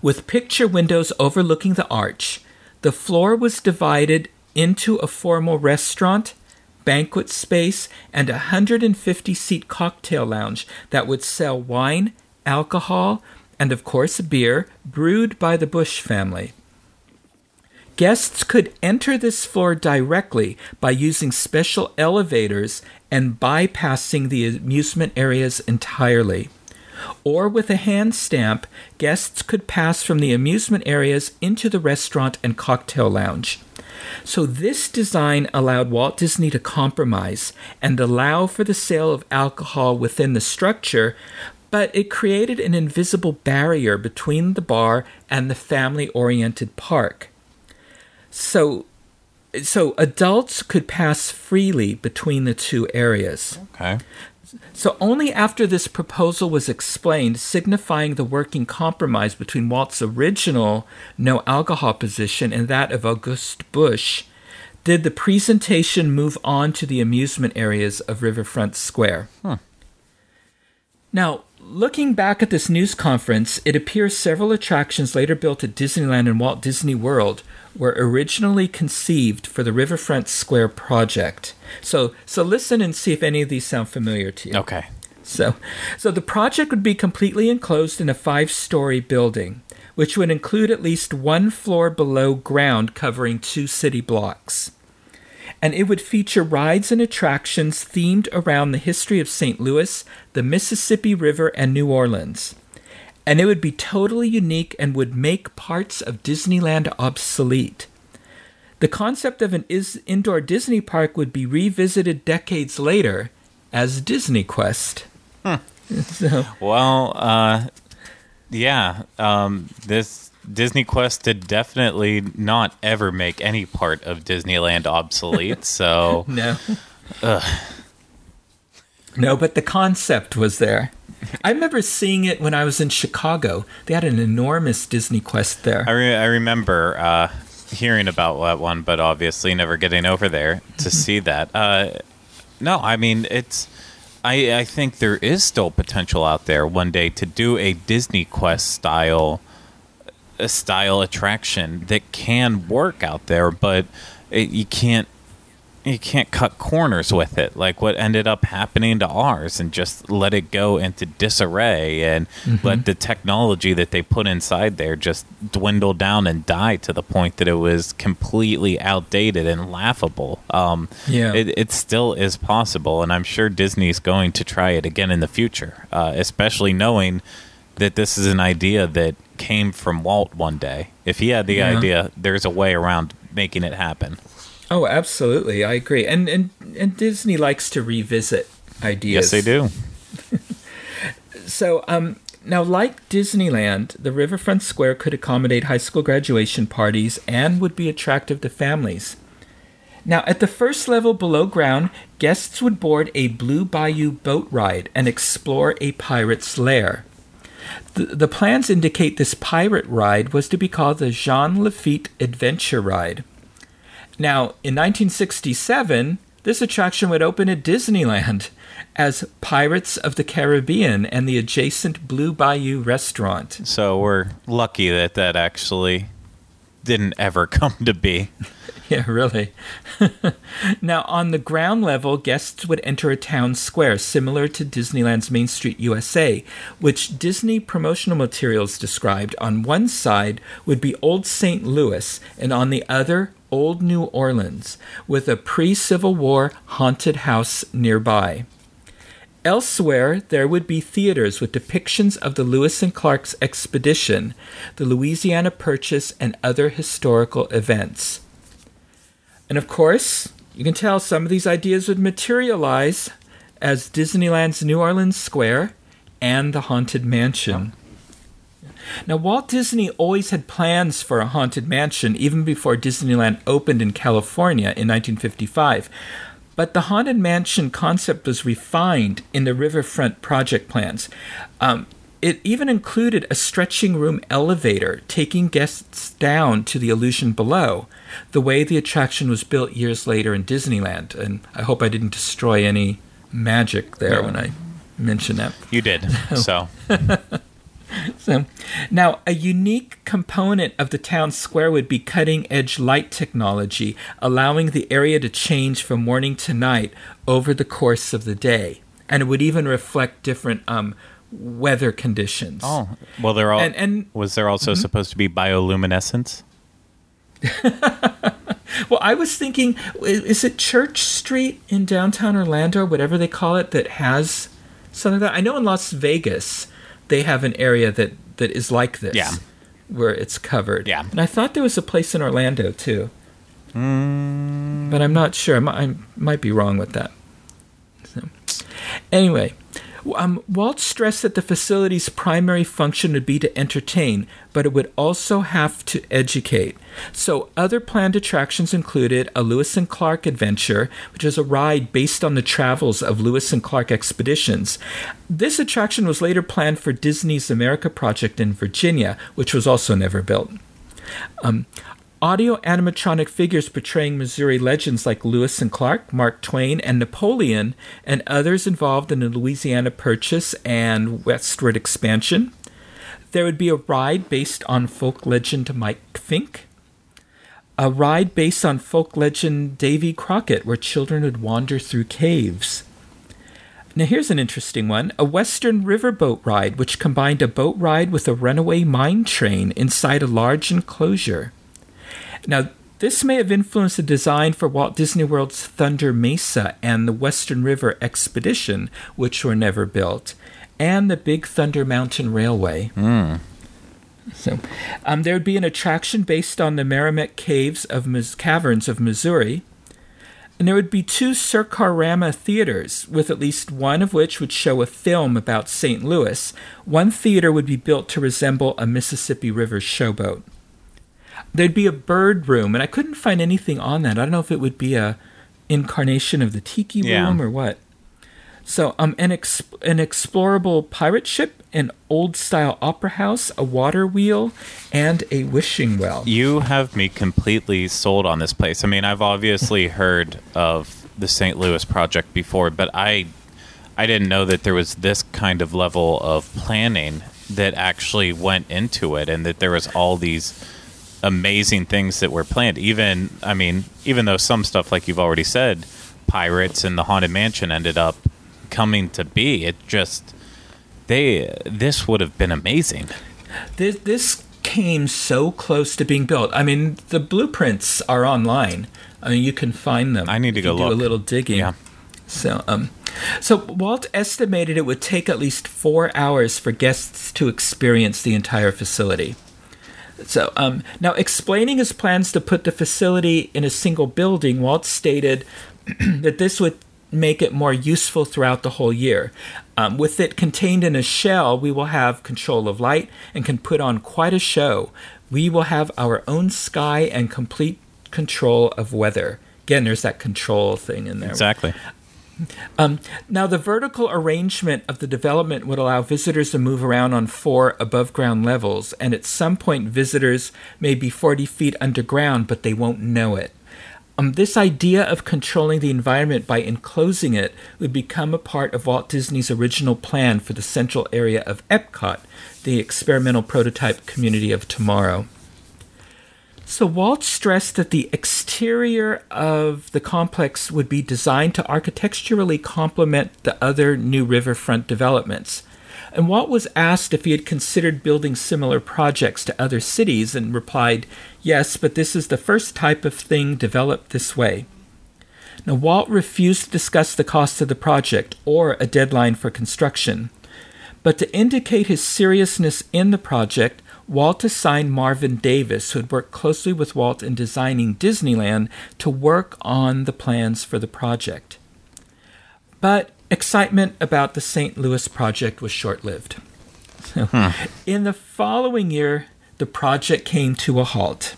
With picture windows overlooking the arch, the floor was divided into a formal restaurant, banquet space, and a 150 seat cocktail lounge that would sell wine, alcohol, and of course beer brewed by the Busch family. Guests could enter this floor directly by using special elevators and bypassing the amusement areas entirely. Or with a hand stamp, guests could pass from the amusement areas into the restaurant and cocktail lounge. So, this design allowed Walt Disney to compromise and allow for the sale of alcohol within the structure, but it created an invisible barrier between the bar and the family oriented park. So, so adults could pass freely between the two areas. Okay. So only after this proposal was explained, signifying the working compromise between Walt's original no alcohol position and that of Auguste Busch, did the presentation move on to the amusement areas of Riverfront Square. Now, looking back at this news conference, it appears several attractions later built at Disneyland and Walt Disney World were originally conceived for the Riverfront Square project. So, so listen and see if any of these sound familiar to you. Okay. So, so the project would be completely enclosed in a five-story building, which would include at least one floor below ground covering two city blocks. And it would feature rides and attractions themed around the history of St. Louis, the Mississippi River, and New Orleans. And it would be totally unique and would make parts of Disneyland obsolete. The concept of an is- indoor Disney park would be revisited decades later as Disney Quest. So, Well, uh, yeah. Um, this Disney Quest did definitely not ever make any part of Disneyland obsolete. So no. No, but the concept was there. I remember seeing it when I was in Chicago. They had an enormous Disney Quest there. I, re- I remember uh, hearing about that one, but obviously never getting over there to see that. Uh, no, I mean it's. I I think there is still potential out there one day to do a Disney Quest style a style attraction that can work out there, but it, you can't you can't cut corners with it. Like what ended up happening to ours and just let it go into disarray and let the technology that they put inside there just dwindle down and die to the point that it was completely outdated and laughable. Um, Yeah. it, it still is possible and i'm sure disney's going to try it again in the future uh, especially knowing that this is an idea that came from walt one day. If he had the Yeah. idea there's a way around making it happen Oh, absolutely. I agree. And and and Disney likes to revisit ideas. yes they do So, um, now, like Disneyland, the Riverfront Square could accommodate high school graduation parties and would be attractive to families. Now, at the first level below ground, guests would board a Blue Bayou boat ride and explore a pirate's lair. The, the plans indicate this pirate ride was to be called the Jean Lafitte Adventure Ride. Now, in 1967, this attraction would open at Disneyland as Pirates of the Caribbean and the adjacent Blue Bayou restaurant. So we're lucky that that actually didn't ever come to be. Yeah, really. now, on the ground level, guests would enter a town square similar to Disneyland's Main Street USA, which Disney promotional materials described. On one side would be Old St. Louis, and on the other, Old New Orleans, with a pre Civil War haunted house nearby. Elsewhere, there would be theaters with depictions of the Lewis and Clark's expedition, the Louisiana Purchase, and other historical events. And of course, you can tell some of these ideas would materialize as Disneyland's New Orleans Square and the Haunted Mansion. Now, Walt Disney always had plans for a haunted mansion even before Disneyland opened in California in 1955. But the haunted mansion concept was refined in the riverfront project plans. Um, it even included a stretching room elevator taking guests down to the illusion below, the way the attraction was built years later in Disneyland. And I hope I didn't destroy any magic there when I mentioned that. You did. So So, now, a unique component of the town square would be cutting edge light technology, allowing the area to change from morning to night over the course of the day. And it would even reflect different um, weather conditions. Oh, well, there all And- and- was there also mm-hmm. supposed to be bioluminescence? Well, I was thinking, is it Church Street in downtown Orlando, whatever they call it, that has something like that? I know in Las Vegas they have an area that, that is like this. Yeah. Where it's covered. Yeah. And I thought there was a place in Orlando too. Mm. But I'm not sure. I might, I might be wrong with that. So, anyway, Um, Walt stressed that the facility's primary function would be to entertain, but it would also have to educate. So, other planned attractions included a Lewis and Clark adventure, which is a ride based on the travels of Lewis and Clark expeditions. This attraction was later planned for Disney's America project in Virginia, which was also never built. Um, Audio animatronic figures portraying Missouri legends like Lewis and Clark, Mark Twain, and Napoleon, and others involved in the Louisiana Purchase and westward expansion. There would be a ride based on folk legend Mike Fink. A ride based on folk legend Davy Crockett, where children would wander through caves. Now, here's an interesting one a Western riverboat ride, which combined a boat ride with a runaway mine train inside a large enclosure. Now, this may have influenced the design for Walt Disney World's Thunder Mesa and the Western River Expedition, which were never built, and the Big Thunder Mountain Railway. Mm. So, um, there would be an attraction based on the Meramec Caves of Mis- Caverns of Missouri. And there would be two Circarama theaters, with at least one of which would show a film about St. Louis. One theater would be built to resemble a Mississippi River showboat there'd be a bird room, and I couldn't find anything on that. I don't know if it would be a incarnation of the tiki Yeah. room or what. So, um, an ex- an explorable pirate ship, an old style opera house, a water wheel, and a wishing well. You have me completely sold on this place. I mean, I've obviously heard of the St. Louis project before, but I I didn't know that there was this kind of level of planning that actually went into it and that there was all these amazing things that were planned. Even I mean, even though some stuff like you've already said, Pirates and the Haunted Mansion ended up coming to be, it just they this would have been amazing. This, this came so close to being built. I mean, the blueprints are online. I mean, you can find them. I need to go Do a little digging. Yeah. So, um, so Walt estimated it would take at least four hours for guests to experience the entire facility. So, um, now explaining his plans to put the facility in a single building, Walt stated that this would make it more useful throughout the whole year. Um, with it contained in a shell, we will have control of light and can put on quite a show. We will have our own sky and complete control of weather. Again, there's that control thing in there. Exactly. Um, now, the vertical arrangement of the development would allow visitors to move around on four above ground levels, and at some point, visitors may be 40 feet underground, but they won't know it. Um, this idea of controlling the environment by enclosing it would become a part of Walt Disney's original plan for the central area of Epcot, the experimental prototype community of tomorrow. So Walt stressed that the exterior of the complex would be designed to architecturally complement the other new riverfront developments. And Walt was asked if he had considered building similar projects to other cities and replied, Yes, but this is the first type of thing developed this way. Now, Walt refused to discuss the cost of the project or a deadline for construction. But to indicate his seriousness in the project, Walt assigned Marvin Davis, who had worked closely with Walt in designing Disneyland, to work on the plans for the project. But excitement about the St. Louis project was short lived. Hmm. In the following year, the project came to a halt.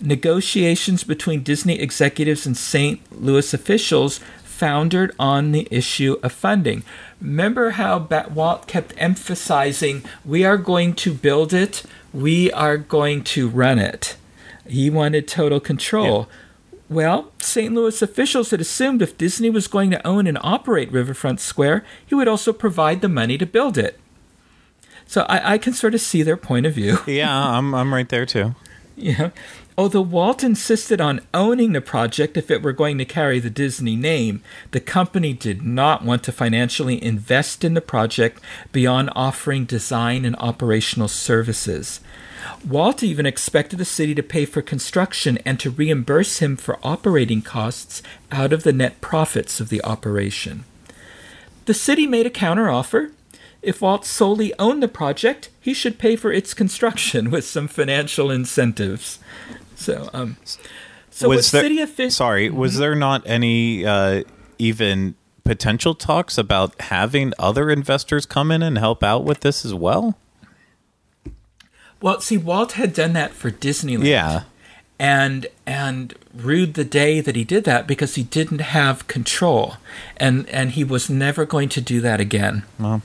Negotiations between Disney executives and St. Louis officials foundered on the issue of funding. Remember how Walt kept emphasizing, we are going to build it, we are going to run it. He wanted total control. Well, St. Louis officials had assumed if Disney was going to own and operate Riverfront Square, he would also provide the money to build it. So I, I can sort of see their point of view. Yeah, I'm I'm right there too. Yeah. Although Walt insisted on owning the project if it were going to carry the Disney name, the company did not want to financially invest in the project beyond offering design and operational services. Walt even expected the city to pay for construction and to reimburse him for operating costs out of the net profits of the operation. The city made a counteroffer. If Walt solely owned the project, he should pay for its construction with some financial incentives. So, um, so was there, city officials? Sorry, was there not any uh, even potential talks about having other investors come in and help out with this as well? Well, see, Walt had done that for Disneyland. Yeah. and and rued the day that he did that because he didn't have control and and he was never going to do that again Well.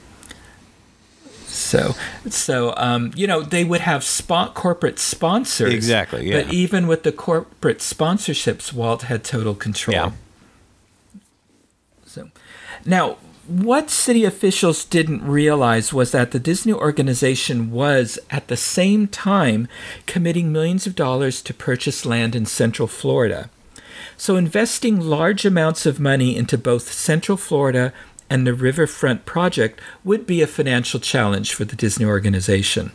So so um you know they would have spot corporate sponsors Exactly, yeah. but even with the corporate sponsorships walt had total control Yeah. so now what city officials didn't realize was that the Disney organization was at the same time committing millions of dollars to purchase land in Central Florida. So investing large amounts of money into both Central Florida and the Riverfront project would be a financial challenge for the Disney organization.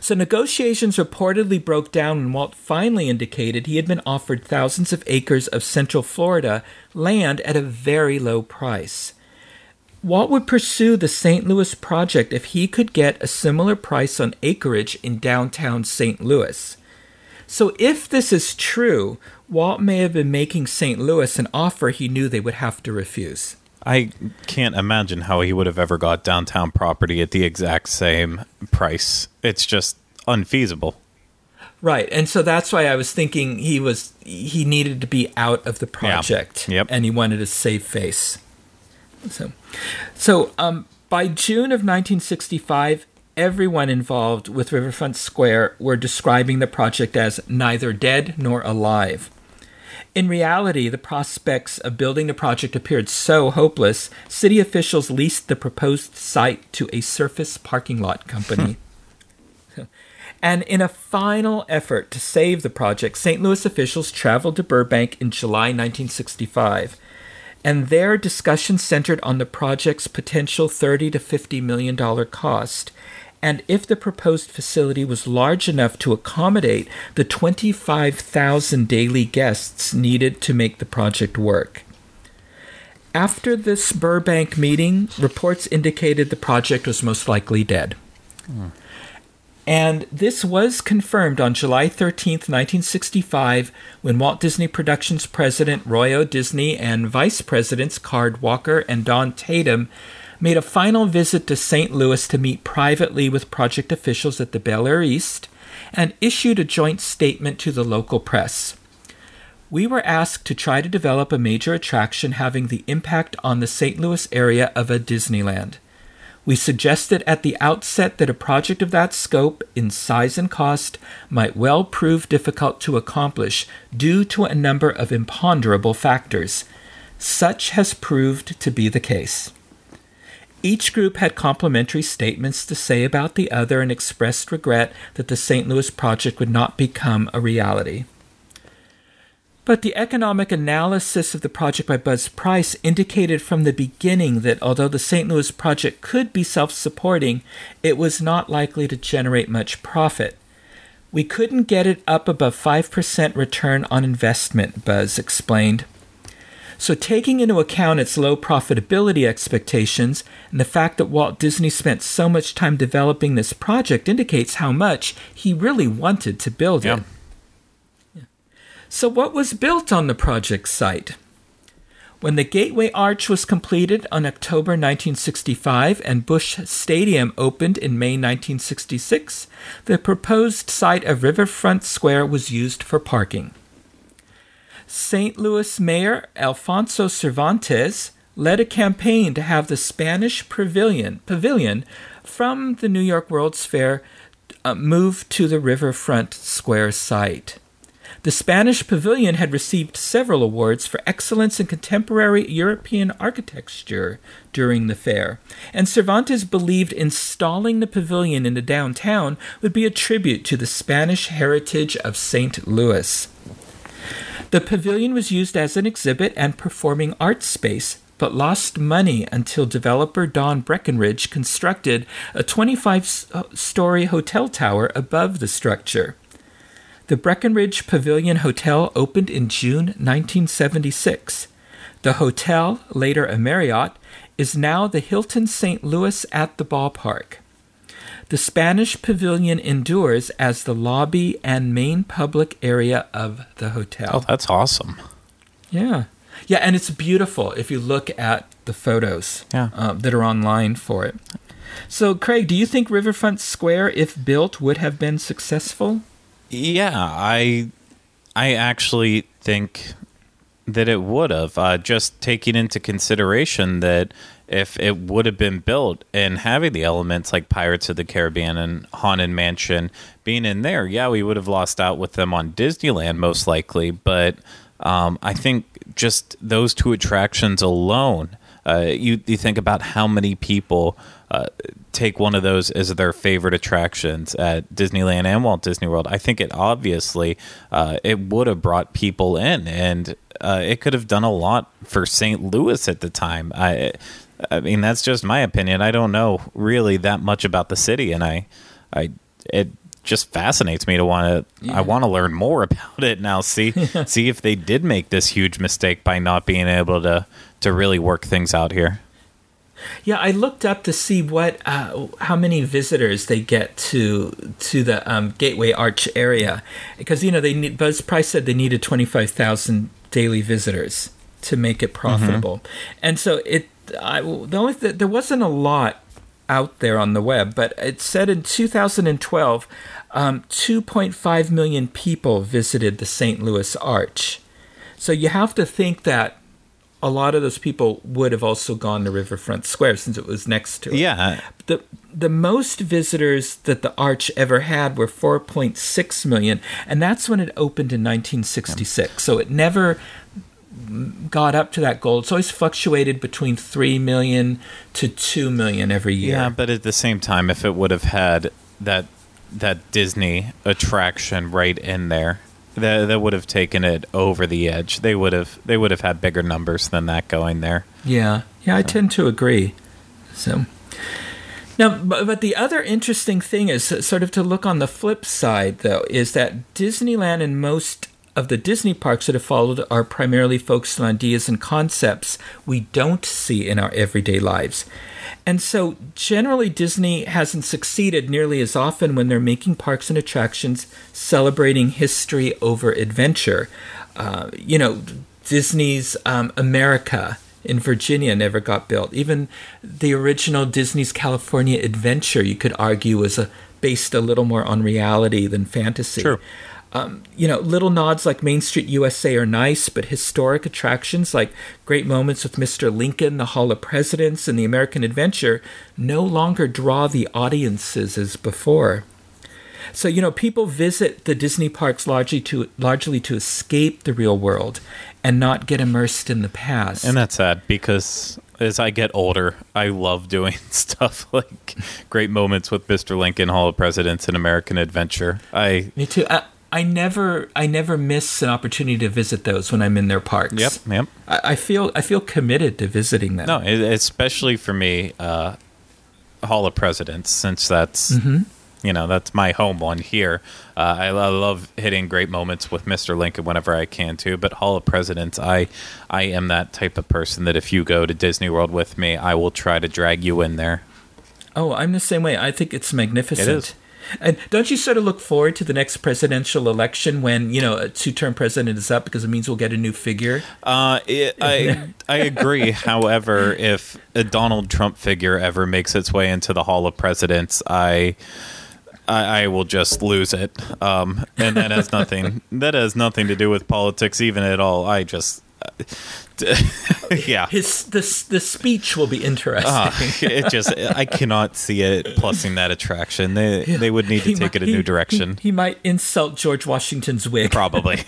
So negotiations reportedly broke down when Walt finally indicated he had been offered thousands of acres of Central Florida land at a very low price. Walt would pursue the St. Louis project if he could get a similar price on acreage in downtown St. Louis. So if this is true, Walt may have been making St. Louis an offer he knew they would have to refuse. I can't imagine how he would have ever got downtown property at the exact same price. It's just unfeasible. Right. And so that's why I was thinking he was he needed to be out of the project. Yep. And he wanted a safe face. So so um by June of 1965 everyone involved with Riverfront Square were describing the project as neither dead nor alive. In reality, the prospects of building the project appeared so hopeless, city officials leased the proposed site to a surface parking lot company. Hmm. And in a final effort to save the project, St. Louis officials traveled to Burbank in July 1965. And their discussion centered on the project's potential 30 to 50 million dollar cost and if the proposed facility was large enough to accommodate the 25,000 daily guests needed to make the project work. After this Burbank meeting, reports indicated the project was most likely dead. And this was confirmed on July 13th, 1965, when Walt Disney Productions president Roy O. Disney and vice presidents Card Walker and Don Tatum made a final visit to St. Louis to meet privately with project officials at the Bel Air East and issued a joint statement to the local press. We were asked to try to develop a major attraction having the impact on the St. Louis area of a Disneyland. We suggested at the outset that a project of that scope, in size and cost, might well prove difficult to accomplish due to a number of imponderable factors. Such has proved to be the case. Each group had complimentary statements to say about the other and expressed regret that the St. Louis project would not become a reality. But the economic analysis of the project by Buzz Price indicated from the beginning that although the St. Louis project could be self supporting, it was not likely to generate much profit. We couldn't get it up above 5% return on investment, Buzz explained. So, taking into account its low profitability expectations and the fact that Walt Disney spent so much time developing this project indicates how much he really wanted to build Yeah. it. So, what was built on the project site? When the Gateway Arch was completed on October 1965 and Busch Stadium opened in May 1966, the proposed site of Riverfront Square was used for parking. St. Louis Mayor Alfonso Cervantes led a campaign to have the Spanish Pavilion, pavilion from the New York World's Fair uh, moved to the Riverfront Square site. The Spanish Pavilion had received several awards for excellence in contemporary European architecture during the fair, and Cervantes believed installing the pavilion in the downtown would be a tribute to the Spanish heritage of St. Louis. The pavilion was used as an exhibit and performing arts space, but lost money until developer Don Breckenridge constructed a 25 uh, story hotel tower above the structure. The Breckenridge Pavilion Hotel opened in June 1976. The hotel, later a Marriott, is now the Hilton St. Louis at the ballpark. The Spanish Pavilion endures as the lobby and main public area of the hotel. Oh, that's awesome. Yeah. Yeah, and it's beautiful if you look at the photos Yeah. uh, that are online for it. So, Craig, do you think Riverfront Square, if built, would have been successful? Yeah, I I actually think that it would have. Uh, just taking into consideration that if it would have been built and having the elements like Pirates of the Caribbean and Haunted Mansion being in there, yeah, we would have lost out with them on Disneyland most likely. But um, I think just those two attractions alone, uh, you you think about how many people uh, take one of those as their favorite attractions at Disneyland and Walt Disney World. I think it obviously uh, it would have brought people in, and uh, it could have done a lot for St. Louis at the time. I, I mean, that's just my opinion. I don't know really that much about the city, and I, I, it just fascinates me to want to. I want to learn more about it now. See, see if they did make this huge mistake by not being able to to really work things out here. Yeah, I looked up to see what uh, how many visitors they get to to the um, Gateway Arch area because you know they need Buzz Price said they needed twenty five thousand daily visitors to make it profitable, and so it I the only th- there wasn't a lot out there on the web, but it said in 2012, um, 2.5 million people visited the St. Louis Arch. So you have to think that a lot of those people would have also gone to Riverfront Square since it was next to it. Yeah, The the most visitors that the arch ever had were 4.6 million, and that's when it opened in 1966. So it never got up to that goal. It's always fluctuated between 3 million to 2 million every year. Yeah, but at the same time, if it would have had that that Disney attraction right in there, that that would have taken it over the edge. They would have they would have had bigger numbers than that going there. Yeah, yeah, I tend to agree. So now, but, but the other interesting thing is sort of to look on the flip side, though, is that Disneyland and most of the Disney parks that have followed are primarily focused on ideas and concepts we don't see in our everyday lives. And so, generally, Disney hasn't succeeded nearly as often when they're making parks and attractions celebrating history over adventure. Uh, you know, Disney's um, America in Virginia never got built. Even the original Disney's California Adventure, you could argue, was a, based a little more on reality than fantasy. Um, you know, little nods like Main Street USA are nice, but historic attractions like Great Moments with Mr. Lincoln, the Hall of Presidents, and the American Adventure no longer draw the audiences as before. So you know, people visit the Disney parks largely to largely to escape the real world and not get immersed in the past. And that's sad because as I get older, I love doing stuff like great moments with Mr. Lincoln, Hall of Presidents, and American Adventure. I Me too. I, I never, I never miss an opportunity to visit those when I'm in their parks. yep yep. I, I feel, I feel committed to visiting them. No, it, especially for me, uh, Hall of Presidents, since that's Mm-hmm. you know that's my home one here. Uh, I, I love hitting great moments with Mr. Lincoln whenever I can too. But Hall of Presidents, I I am that type of person that if you go to Disney World with me, I will try to drag you in there. Oh, I'm the same way. I think it's magnificent. It is. And don't you sort of look forward to the next presidential election when you know a two-term president is up because it means we'll get a new figure? Uh, it, I I agree. However, if a Donald Trump figure ever makes its way into the Hall of Presidents, I. I, I will just lose it, um, and that has nothing. that has nothing to do with politics, even at all. I just, yeah. His the the speech will be interesting. Ah, it just I cannot see it plussing that attraction. They they would need to He take might- it a new he- direction. He, he might insult George Washington's wig. Probably.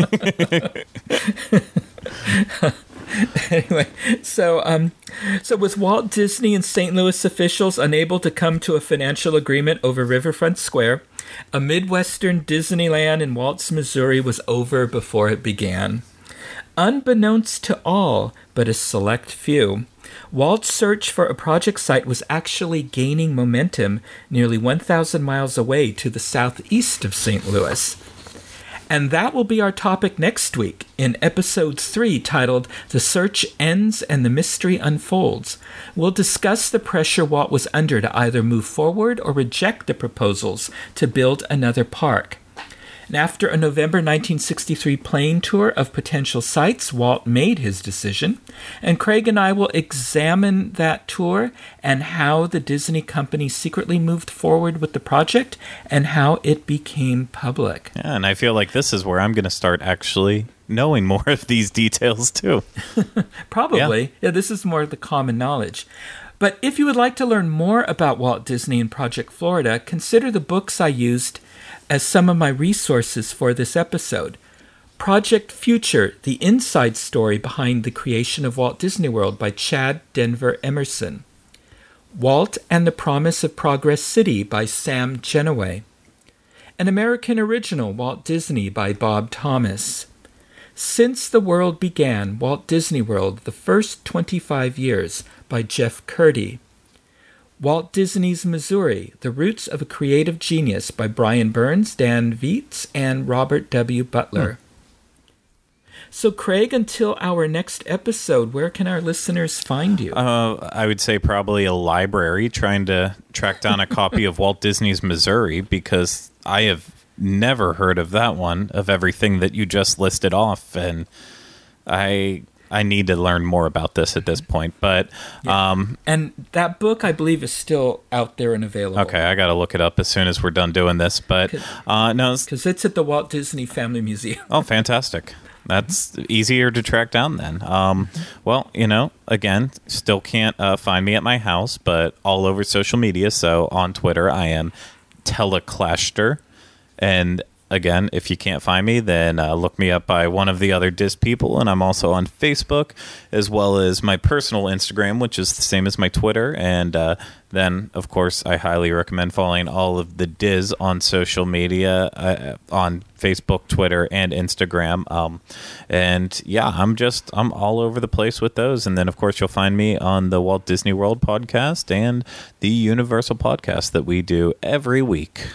anyway, so um, so with Walt Disney and St. Louis officials unable to come to a financial agreement over Riverfront Square, a Midwestern Disneyland in Walt's, Missouri was over before it began. Unbeknownst to all but a select few, Walt's search for a project site was actually gaining momentum nearly 1,000 miles away to the southeast of St. Louis. And that will be our topic next week in episode 3 titled The Search Ends and the Mystery Unfolds. We'll discuss the pressure Walt was under to either move forward or reject the proposals to build another park. And after a November 1963 plane tour of potential sites, Walt made his decision. And Craig and I will examine that tour and how the Disney company secretly moved forward with the project and how it became public. Yeah, and I feel like this is where I'm going to start actually knowing more of these details too. Probably. Yeah. yeah, this is more the common knowledge. But if you would like to learn more about Walt Disney and Project Florida, consider the books I used as some of my resources for this episode. Project Future The Inside Story Behind the Creation of Walt Disney World by Chad Denver Emerson. Walt and the Promise of Progress City by Sam Gennawey. An American Original Walt Disney by Bob Thomas. Since the World Began, Walt Disney World, The First 25 Years by Jeff Kurtti. Walt Disney's Missouri The Roots of a Creative Genius by Brian Burnes, Dan Viets, and Robert W. Butler. Hmm. So, Craig, until our next episode, where can our listeners find you? Uh, I would say probably a library trying to track down a copy of Walt Disney's Missouri because I have never heard of that one of everything that you just listed off. And I I need to learn more about this at this point. But yeah. um, and that book, I believe, is still out there and available. Okay, I got to look it up as soon as we're done doing this. But uh, no, because it's at the Walt Disney Family Museum. oh, fantastic! That's easier to track down then. Um, well, you know, again, still can't uh, find me at my house, but all over social media. So on Twitter, I am Teleclaster, and again, if you can't find me, then uh, look me up by one of the other DIS people. And I'm also on Facebook, as well as my personal Instagram, which is the same as my Twitter. And uh, then, of course, I highly recommend following all of the DIS on social media uh, on Facebook, Twitter, and Instagram. Um, and yeah, I'm just, I'm all over the place with those. And then, of course, you'll find me on the Walt Disney World podcast and the Universal podcast that we do every week.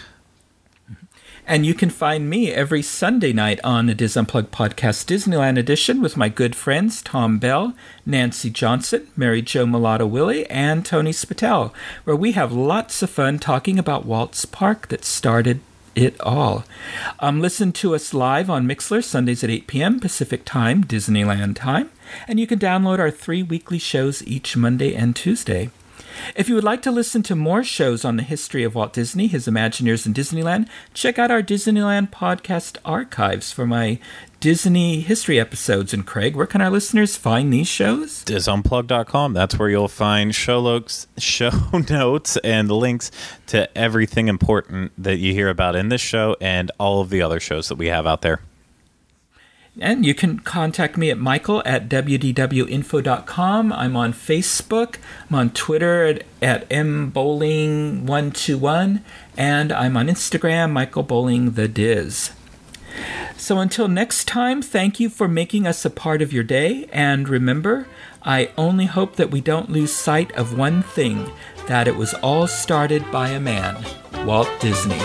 And you can find me every Sunday night on the DIS Unplugged podcast Disneyland edition with my good friends Tom Bell, Nancy Johnson, Mary Jo Mulatto Willie, and Tony Spatel, where we have lots of fun talking about Walt's Park that started it all. Um, listen to us live on Mixlr Sundays at 8 p.m. Pacific Time, Disneyland time, and you can download our three weekly shows each Monday and Tuesday. If you would like to listen to more shows on the history of Walt Disney, his Imagineers, and Disneyland, check out our Disneyland podcast archives for my Disney history episodes. And Craig, where can our listeners find these shows? DisUnplug.com. That's where you'll find show, looks, show notes and links to everything important that you hear about in this show and all of the other shows that we have out there. And you can contact me at michael at wdwinfo.com. I'm on Facebook. I'm on Twitter at, at mbowling121. And I'm on Instagram, Michael Bowling the Diz. So until next time, thank you for making us a part of your day. And remember, I only hope that we don't lose sight of one thing that it was all started by a man, Walt Disney.